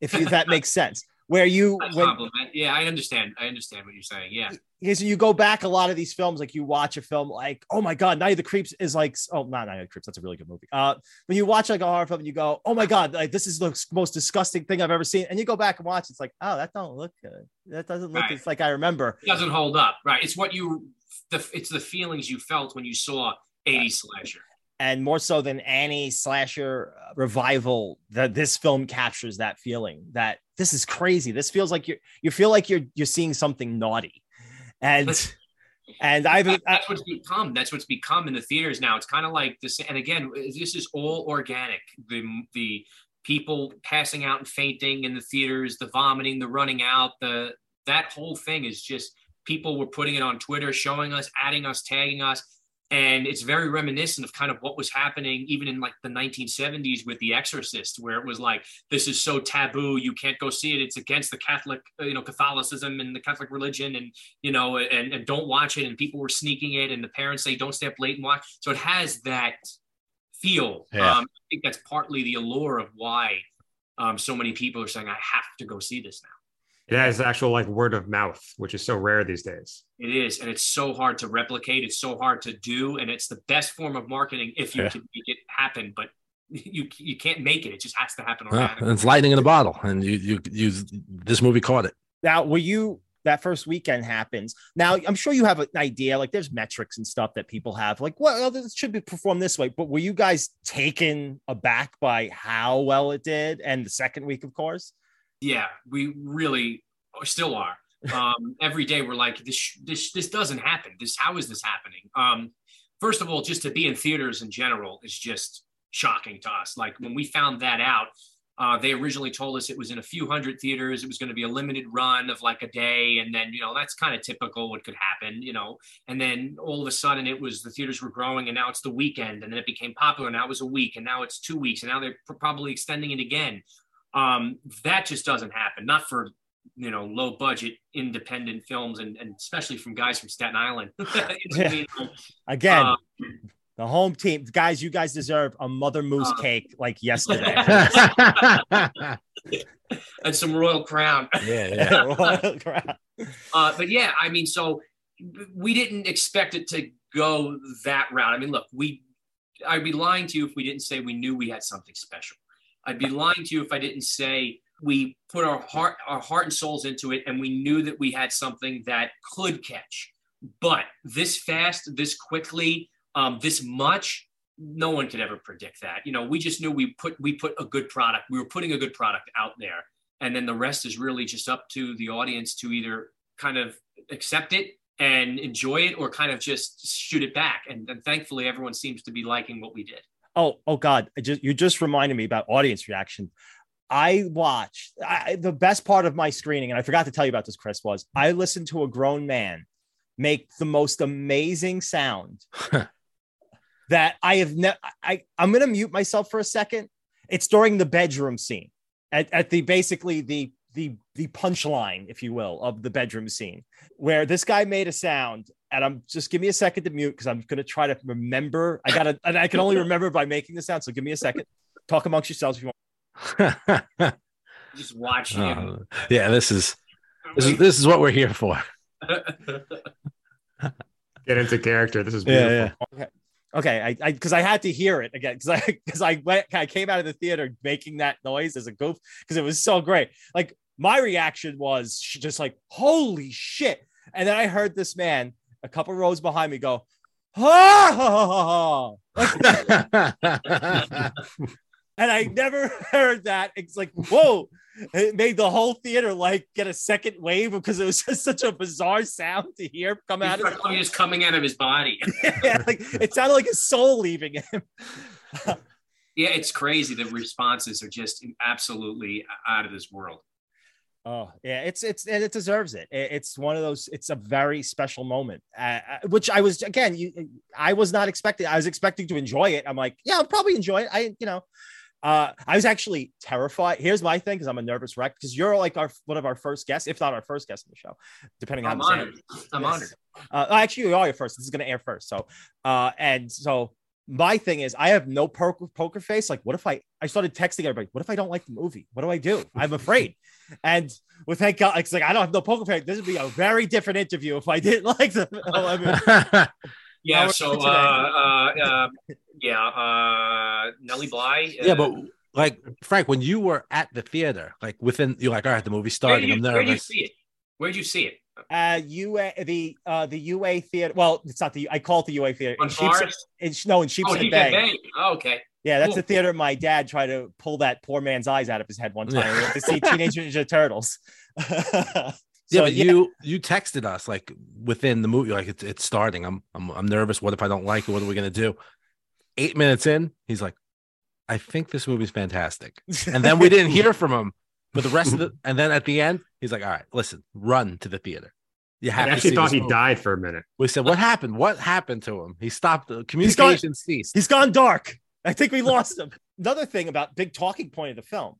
If that makes *laughs* sense. Where you Nice when. Yeah, I understand. I understand what you're saying. Yeah. because you go back a lot of these films, like you watch a film like, oh my god, Night of the Creeps is like, oh, not Night of the Creeps, that's a really good movie. Uh, when you watch like a horror film and you go, oh my god, like this is the most disgusting thing I've ever seen, and you go back and watch, it's like, oh, that don't look good. That doesn't look. Right. It's like I remember. It doesn't hold up. Right. It's what you, the, it's the feelings you felt when you saw 80s slasher. and more so than any slasher uh, revival that this film captures that feeling that this is crazy this feels like you're you feel like you're you're seeing something naughty and and i've That's what's become. That's what's become in the theaters now. It's kind of like this. And again, this is all organic. The the people passing out and fainting in the theaters, the vomiting, the running out, the that whole thing is just people were putting it on Twitter, showing us, adding us, tagging us. And it's very reminiscent of kind of what was happening even in like the 1970s with The Exorcist, where it was like, this is so taboo, you can't go see it. It's against the Catholic, uh, you know, Catholicism and the Catholic religion, and you know, and, and don't watch it. And people were sneaking it, and the parents say don't stay up late and watch. So it has that feel. Yeah. Um, I think that's partly the allure of why um, so many people are saying, I have to go see this now. It has actual like word of mouth, which is so rare these days. It is, and it's so hard to replicate. It's so hard to do, and it's the best form of marketing if you Yeah. can make it happen. But *laughs* you you can't make it; it just has to happen Well, organically. it's lightning in a bottle, and you you you this movie caught it. now were you that first weekend happens now i'm sure you have an idea like there's metrics and stuff that people have like well this should be performed this way but were you guys taken aback by how well it did and the second week of course yeah, we really still are. Um, *laughs* every day we're like, this, this, this doesn't happen. This, how is this happening? Um, first of all, just to be in theaters in general is just shocking to us. Like when we found that out, uh, they originally told us it was in a few hundred theaters. It was going to be a limited run of like a day, and then you know that's kind of typical what could happen, you know. And then all of a sudden, it was the theaters were growing, and now it's the weekend, and then it became popular. Now it was a week, and now it's two weeks, and now they're probably extending it again um, that just doesn't happen. Not for you know low budget independent films, and, and especially from guys from Staten Island. *laughs* Gonna again uh, the home team guys you guys deserve a Mother Mousse Uh, cake like yesterday *laughs* and some Royal Crown. *laughs* yeah, Uh, but yeah, I mean, so we didn't expect it to go that route. I mean, look, we I'd be lying to you if we didn't say we knew we had something special. I'd be lying to you if I didn't say we put our heart our heart and souls into it and we knew that we had something that could catch. But this fast, this quickly, um, this much, no one could ever predict that. You know, we just knew we put we put a good product. We were putting a good product out there, and then the rest is really just up to the audience to either kind of accept it and enjoy it, or kind of just shoot it back. And, and thankfully, everyone seems to be liking what we did. Oh, oh God! Just you just reminded me about audience reaction. I watched I, the best part of my screening, and I forgot to tell you about this, Chris. Was I listened to a grown man make the most amazing sound *laughs* that I have never. I I'm gonna mute myself for a second. It's during the bedroom scene at, at the basically the the the punchline, if you will, of the bedroom scene, where this guy made a sound, and I'm just give me a second to mute because I'm gonna try to remember. I gotta, and I can only *laughs* remember by making the sound. So give me a second. Talk amongst yourselves if you want. *laughs* Just watch him. Uh, yeah, this is this is this is what we're here for. *laughs* Get into character. This is beautiful. Okay. Okay, I I because I had to hear it again because I because I went I came out of the theater making that noise as a goof because it was so great. Like my reaction was just like holy shit, and then I heard this man a couple rows behind me go, ha ha ha ha, ha. Like, *laughs* and I never *laughs* heard that. It's like whoa, it made the whole theater like get a second wave because it was just such a bizarre sound to hear come out of just oh, coming out of his body. *laughs* yeah, like it sounded like his soul leaving him. Yeah, it's crazy. The responses are just absolutely out of this world. Oh yeah, it's it's and it deserves it. It- It's one of those. It's a very special moment, uh, uh, which I was again. You, I was not expecting. I was expecting to enjoy it. I'm like, yeah, I'll probably enjoy it. I, you know, uh, I was actually terrified. Here's my thing, because I'm a nervous wreck. Because you're like our one of our first guests, if not our first guest in the show, depending on I'm how I'm honored. I'm Yes. honored. Uh, actually, you are your first. This is going to air first. So, uh, and so my thing is, I have no poker, poker face. Like, what if I, I started texting everybody, what if I don't like the movie? What do I do? I'm afraid. *laughs* and with thank God, it's like, I don't have no poker face. This would be a very different interview if I didn't *laughs* like the, *laughs* oh, I mean, Yeah. Now So, uh, uh, uh, yeah, uh, Nellie Bly. yeah, uh, but like Frank, when you were at the theater, like within, you're like, all right, the movie's where starting. did, I'm you, where did you nervous. see it? Where'd you see it? Uh, UA, the, uh, the UA theater. Well, it's not the, I call it the UA theater. In Sheepshead, in, no, in Oh, Sheepshead he Bay. Bay. Oh, okay. Yeah, that's Cool. the theater my dad tried to pull that poor man's eyes out of his head one time. To see Teenage Ninja Turtles. *laughs* yeah, So, but you you texted us like within the movie, like it's it's starting. I'm I'm I'm nervous. What if I don't like it? What are we gonna do? Eight minutes in, he's like, I think this movie's fantastic. And then we didn't hear *laughs* from him for the rest of the. *laughs* And then at the end, he's like, all right, listen, run to the theater. You I have to actually thought he movie." died for a minute. We said, what happened? What happened to him? He stopped. The communication He's ceased. He's gone dark. I think we lost him. Another thing about big talking point of the film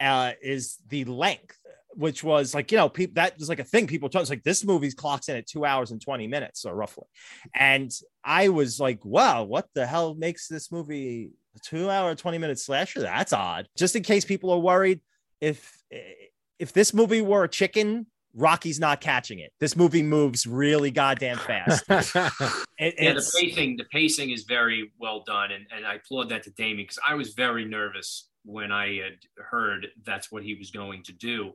uh, is the length, which was like you know people that was like a thing people told us like this movie's clocks in at two hours and twenty minutes, so roughly. And I was like, wow, what the hell makes this movie a two hour twenty minute slasher? That's odd. Just in case people are worried, if eh, if this movie were a chicken. Rocky's not catching it. This movie moves really goddamn fast. *laughs* It- Yeah, the pacing, the pacing is very well done, and, and I applaud that to Damien because I was very nervous when I had heard that's what he was going to do.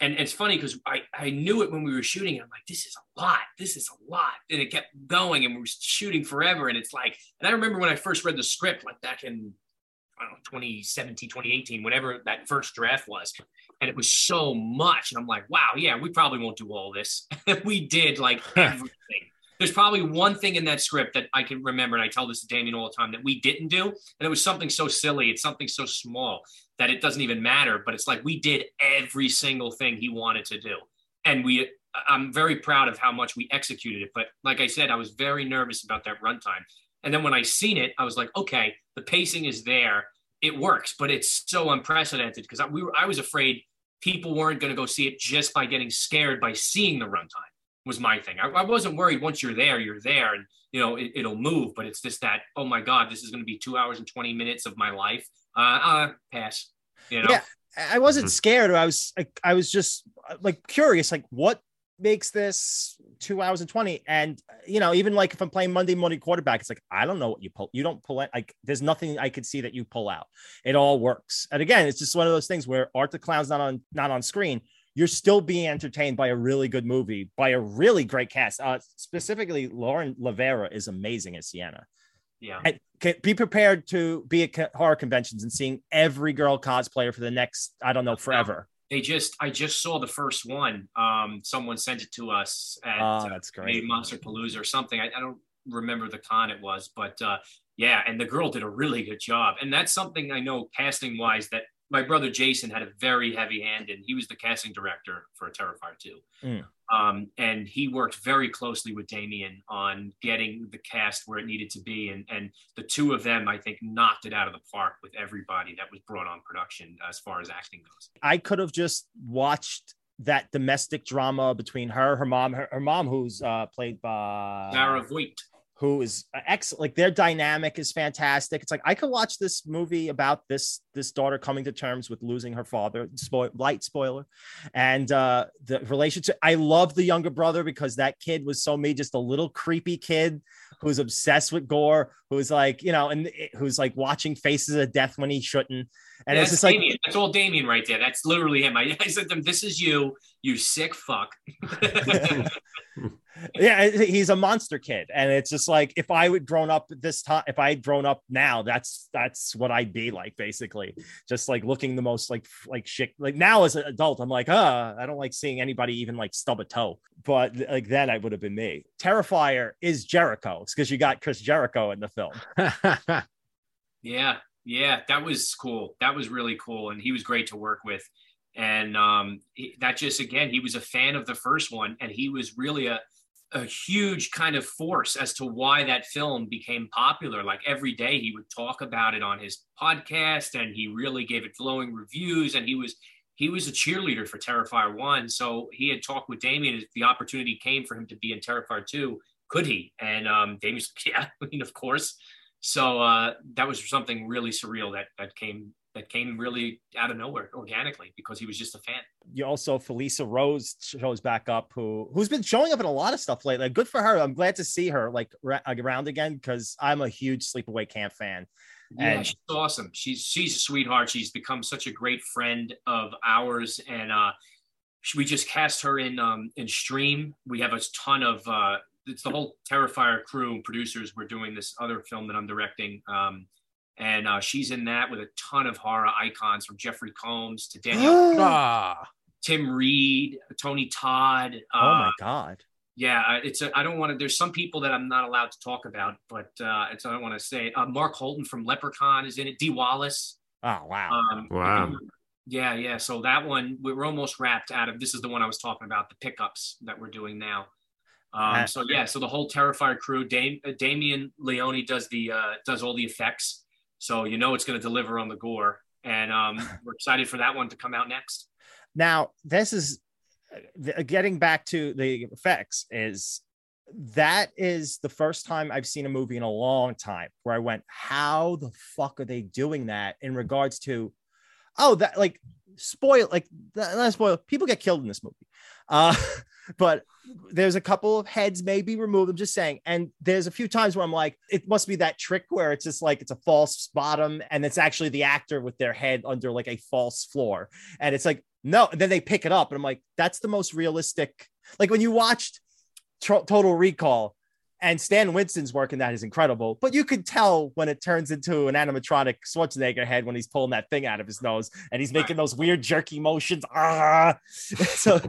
And it's funny because I, I knew it when we were shooting. And I'm like, this is a lot. This is a lot. And it kept going, and we were shooting forever. And it's like, and I remember when I first read the script, like back in I don't know, 2017, 2018, whenever that first draft was. And it was so much. And I'm like, wow, yeah, we probably won't do all this. *laughs* we did like *laughs* everything. There's probably one thing in that script that I can remember, and I tell this to Damien all the time that we didn't do. And it was something so silly, it's something so small that it doesn't even matter. But it's like we did every single thing he wanted to do. And we I'm very proud of how much we executed it. But like I said, I was very nervous about that runtime. And then when I seen it, I was like, okay, the pacing is there. It works, but it's so unprecedented because I, we were, I was afraid people weren't going to go see it just by getting scared by seeing the runtime was my thing. I, I wasn't worried once you're there, you're there and you know, it, it'll move, but it's just that, oh my God, this is going to be two hours and 20 minutes of my life. Uh, uh pass, you know? Yeah. I wasn't scared. I was like, I was just uh, like curious, like what makes this two hours and 20 and you know even like if i'm playing monday morning quarterback it's like i don't know what you pull you don't pull it like there's nothing i could see that you pull out. It all works. And again it's just one of those things where art the clown's not on not on screen. You're still being entertained by a really good movie by a really great cast. Uh specifically lauren lavera is amazing as sienna. Yeah. and can, be prepared to be at horror conventions and seeing every girl cosplayer for the next i don't know forever They just, I just saw the first one. Um, someone sent it to us at oh uh, that's maybe Monster Palooza or something. I, I don't remember the con it was, but uh, yeah, and the girl did a really good job. And that's something I know casting wise that my brother Jason had a very heavy hand and He was the casting director for Terrifier 2. Mm. Um, and he worked very closely with Damien on getting the cast where it needed to be. And, and the two of them, I think, knocked it out of the park with everybody that was brought on production as far as acting goes. I could have just watched that domestic drama between her, her mom, her, her mom, who's uh, played by Sarah Voigt. Who is ex like their dynamic is fantastic. It's like I could watch this movie about this this daughter coming to terms with losing her father. Spoil light spoiler, and uh the relationship. I love the younger brother because that kid was so me, just a little creepy kid who's obsessed with gore, who's like you know, and who's like watching Faces of Death when he shouldn't. And Yeah, it's that's just like Damien. That's all Damien right there. That's literally him. I, I said to him, "This is you, you sick fuck." *laughs* yeah he's a monster kid and it's just like if i would grown up this time if i had grown up now that's that's what i'd be like basically just like looking the most like like shit like now as an adult i'm like uh i don't like seeing anybody even like stub a toe but like then i would have been me terrifier is jericho it's because you got chris jericho in the film *laughs* Yeah, yeah, that was cool. That was really cool, and he was great to work with. And um, he- that just again, he was a fan of the first one, and he was really a a huge kind of force as to why that film became popular. Like every day, he would talk about it on his podcast, and he really gave it glowing reviews. And he was he was a cheerleader for Terrifier One, so he had talked with Damien. If the opportunity came for him to be in Terrifier Two, could he? And um, Damien's like, *laughs* yeah, I mean, of course. So uh, that was something really surreal that that came that came really out of nowhere organically because he was just a fan. you also Felisa Rose shows back up, who who's been showing up in a lot of stuff lately. Good for her. I'm glad to see her like around again because I'm a huge Sleepaway Camp fan. Yeah, And- she's awesome. She's she's a sweetheart. She's become such a great friend of ours, and uh, we just cast her in um, in Stream. We have a ton of uh, it's the whole Terrifier crew and producers. We're doing this other film that I'm directing. Um, and uh, she's in that with a ton of horror icons from Jeffrey Combs to Danielle, *gasps* ah, Tim Reid, Tony Todd. Uh, oh my god. Yeah, uh, it's a. I don't want to. There's some people that I'm not allowed to talk about, but uh, it's. I don't want to say. it. Uh, Mark Holton from Leprechaun is in it. Dee Wallace. Oh wow. Um, Wow. Yeah, yeah. So that one we're almost wrapped out of. This is the one I was talking about, the pickups that we're doing now. Um, Uh, so yeah, so the whole Terrifier crew, Dame, uh, Damien Leone does the uh, does all the effects. So you know it's going to deliver on the gore, and um, *laughs* we're excited for that one to come out next. Now this is th- getting back to the effects. Is that is the first time I've seen a movie in a long time where I went, how the fuck are they doing that in regards to, oh that like spoil like not spoil people get killed in this movie, uh, *laughs* but there's a couple of heads maybe removed. I'm just saying, and there's a few times where I'm like, it must be that trick where it's just like it's a false bottom, and it's actually the actor with their head under like a false floor, and it's like no, and then they pick it up, and I'm like, that's the most realistic. Like when you watched Total Recall, and Stan Winston's work in that is incredible, but you could tell when it turns into an animatronic Schwarzenegger head when he's pulling that thing out of his nose and he's making those weird jerky motions. Ah, *laughs* so,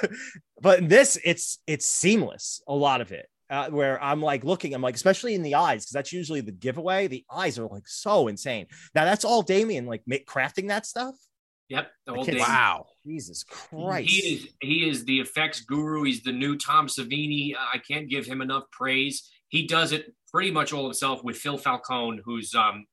*laughs* but this, it's it's seamless. A lot of it. Uh, where I'm like looking, I'm like, especially in the eyes, because that's usually the giveaway. The eyes are like so insane. Now that's all Damien like crafting that stuff. Yep, the The whole kid's- wow. Jesus Christ! He is he is the effects guru. He's the new Tom Savini. I can't give him enough praise. He does it pretty much all himself with Phil Falcone, who's um,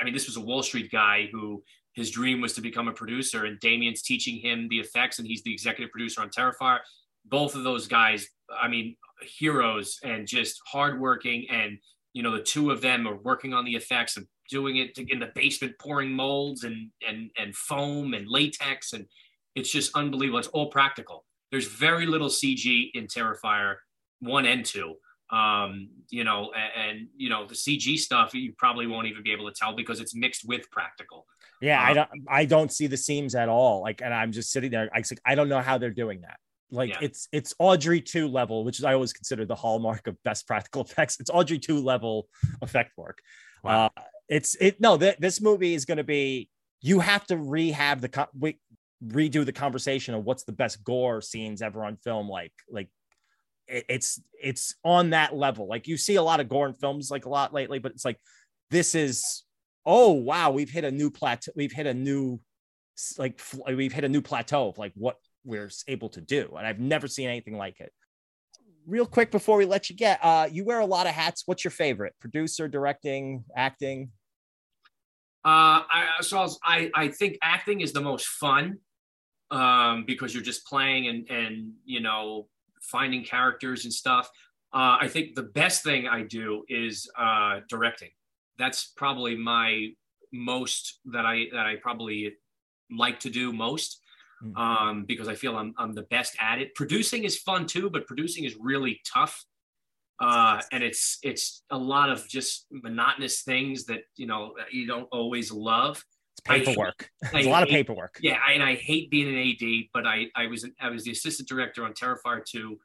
I mean, this was a Wall Street guy who his dream was to become a producer, and Damien's teaching him the effects, and he's the executive producer on Terrifier. Both of those guys, I mean, heroes and just hardworking, and you know, the two of them are working on the effects and doing it in the basement, pouring molds and and and foam and latex and it's just unbelievable. It's all practical. There's very little CG in Terrifier one and two. Um, you know, and, and you know the CG stuff you probably won't even be able to tell because it's mixed with practical. Yeah, I Uh, don't I don't see the seams at all. Like, and I'm just sitting there. I I don't know how they're doing that. Like Yeah. it's it's Audrey 2 level, which is I always consider the hallmark of best practical effects. It's Audrey 2 level effect work. Wow. Uh it's it no, th- this movie is gonna be you have to rehab the co- we, redo the conversation of what's the best gore scenes ever on film, like like it, it's it's on that level. Like you see a lot of gore in films like a lot lately, but it's like this is oh wow, we've hit a new plateau. We've hit a new like we've hit a new plateau of like what we're able to do, and I've never seen anything like it. Real quick before we let you get, uh, you wear a lot of hats. What's your favorite? Producer, directing, acting? Uh, I, so I, was, I, I think acting is the most fun um, because you're just playing and, and, you know, finding characters and stuff. Uh, I think the best thing I do is uh, directing. That's probably my most that I that I probably like to do most Mm. um, because I feel I'm I'm the best at it. Producing is fun too, but producing is really tough. Uh, and it's it's a lot of just monotonous things that you know you don't always love. It's paperwork. I It's a lot of hate- paperwork. Yeah, I, and I hate being an AD, but I I was I was the assistant director on Terrifier 2,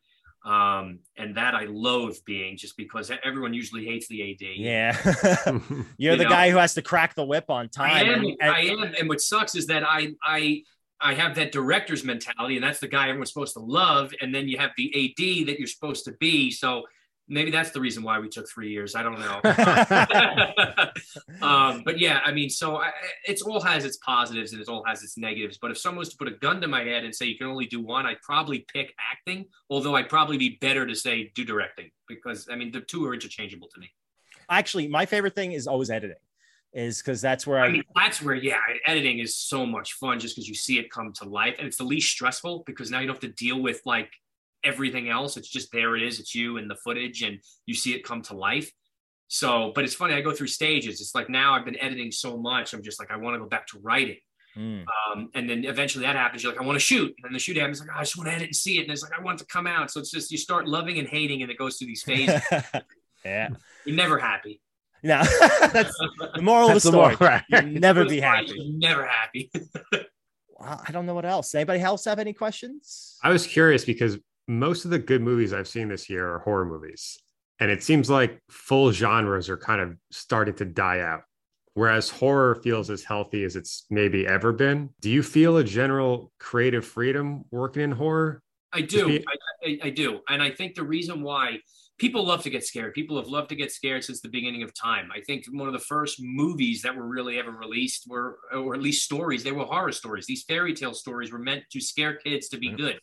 um, and that I loathe being just because everyone usually hates the AD. Yeah. *laughs* *laughs* You're You the know? guy who has to crack the whip on time. I am, and- and- I am, and what sucks is that I I I have that director's mentality, and that's the guy everyone's supposed to love, and then you have the AD that you're supposed to be. So maybe that's the reason why we took three years. I don't know. *laughs* *laughs* um, but yeah, I mean, so I, it's all has its positives and it all has its negatives. But if someone was to put a gun to my head and say you can only do one, I'd probably pick acting. Although I'd probably be better to say do directing because I mean the two are interchangeable to me. Actually, my favorite thing is always editing, is because that's where I, I mean, that's where, yeah, editing is so much fun just because you see it come to life. And it's the least stressful because now you don't have to deal with like everything else. It's just there it is. It's you and the footage and you see it come to life. So, but it's funny, I go through stages. It's like now I've been editing so much. I'm just like, I want to go back to writing. Mm. Um, and then eventually that happens. You're like, I want to shoot. And then the shoot happens. Like, oh, I just want to edit and see it. And it's like, I want it to come out. So it's just, you start loving and hating and it goes through these phases. *laughs* yeah. You're never happy. No, *laughs* that's the moral That's of the story. moral, right. You'll never be You're happy. never happy. *laughs* Well, I don't know what else. Anybody else have any questions? I was curious because most of the good movies I've seen this year are horror movies. And it seems like full genres are kind of starting to die out. Whereas horror feels as healthy as it's maybe ever been. Do you feel a general creative freedom working in horror? I do. be- I, I, I do. And I think the reason why people love to get scared, people have loved to get scared since the beginning of time. I think one of the first movies that were really ever released were, or at least stories, they were horror stories. These fairy tale stories were meant to scare kids to be good.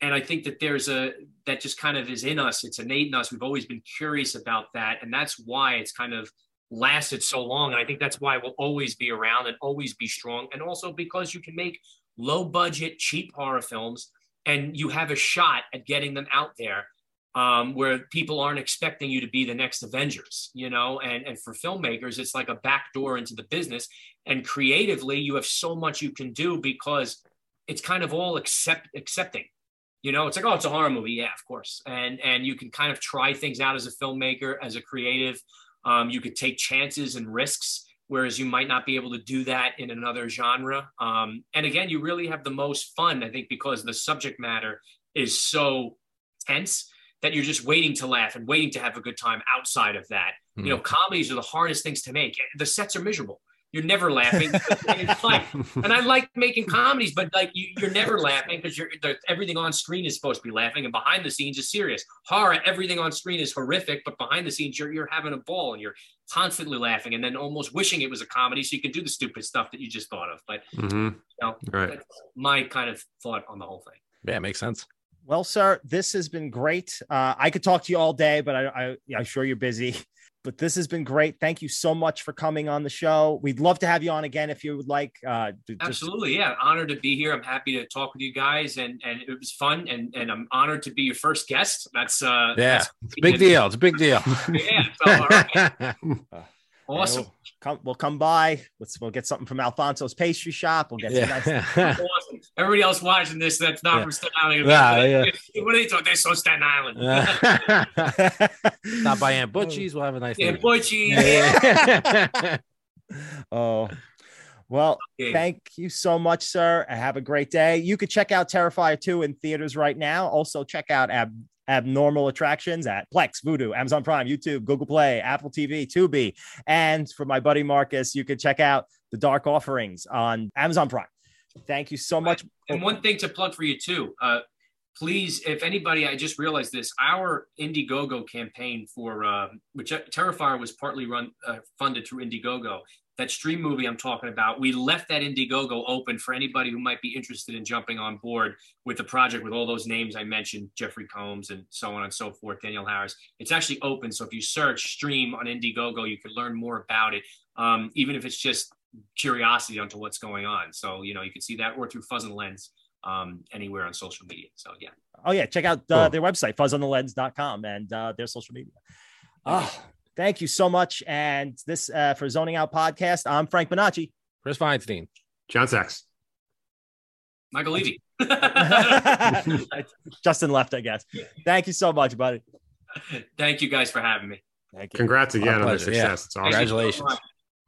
And I think that there's a, that just kind of is in us. It's innate in us. We've always been curious about that. And that's why it's kind of lasted so long. And I think that's why it will always be around and always be strong. And also because you can make low budget, cheap horror films and you have a shot at getting them out there um, where people aren't expecting you to be the next Avengers, you know, and, and for filmmakers, it's like a back door into the business. And creatively, you have so much you can do because it's kind of all accept accepting. You know, it's like, oh, it's a horror movie. Yeah, of course. And and you can kind of try things out as a filmmaker, as a creative. Um, you could take chances and risks, whereas you might not be able to do that in another genre. Um, and again, you really have the most fun, I think, because the subject matter is so tense that you're just waiting to laugh and waiting to have a good time outside of that. You know, comedies are the hardest things to make. The sets are miserable. You're never laughing. *laughs* And I like making comedies, but like you, you're never laughing because you're everything on screen is supposed to be laughing, and behind the scenes is serious. Horror, everything on screen is horrific, but behind the scenes you're you're having a ball and you're constantly laughing, and then almost wishing it was a comedy so you could do the stupid stuff that you just thought of. But mm-hmm. you know, Right. that's my kind of thought on the whole thing. Yeah, it makes sense. Well, sir, this has been great. Uh, I could talk to you all day, but I, I, I'm sure you're busy. *laughs* But this has been great. Thank you so much for coming on the show. We'd love to have you on again if you would like. Uh, just- Absolutely, yeah. Honored to be here. I'm happy to talk with you guys, and and it was fun, and and I'm honored to be your first guest. That's uh, Yeah, that's- it's a big *laughs* deal. It's a big deal. Yeah, so, all right. *laughs* awesome. We'll come, we'll come by. Let's we'll get something from Alfonso's pastry shop. We'll get some nice. yeah. *laughs* awesome. Everybody else watching this that's not Yeah. from Staten Island. Yeah, yeah. What are they talking? They're so Staten Island. *laughs* Stop by Aunt Butchie's. Oh. We'll have a nice yeah, day. Butchie. Yeah. *laughs* oh, well, Okay. thank you so much, sir. Have a great day. You could check out Terrifier 2 in theaters right now. Also, check out Ab- Abnormal Attractions at Plex, Vudu, Amazon Prime, YouTube, Google Play, Apple TV, Tubi. And for my buddy Marcus, you could check out The Dark Offerings on Amazon Prime. Thank you so much. And one thing to plug for you too. Uh, please, if anybody, I just realized this. Our Indiegogo campaign for uh, which Terrifier was partly run uh, funded through Indiegogo. That stream movie I'm talking about, we left that Indiegogo open for anybody who might be interested in jumping on board with the project with all those names I mentioned, Jeffrey Combs and so on and so forth, Danielle Harris. It's actually open. So if you search stream on Indiegogo, you can learn more about it, um, even if it's just curiosity onto what's going on. So, you know, you can see that or through Fuzz and Lens. um, anywhere on social media. So yeah. Oh yeah, check out uh, their website fuzzonthelens.com and uh, their social media. Oh, thank you so much. And this uh, for Zoning Out podcast. I'm Frank Bonacci. Chris Feinstein. John Sachs. Michael Leavy. *laughs* *laughs* Justin left, I guess. Thank you so much, buddy. Thank you guys for having me. Thank you. Congrats again on the pleasure, yeah. success. It's awesome. Congratulations.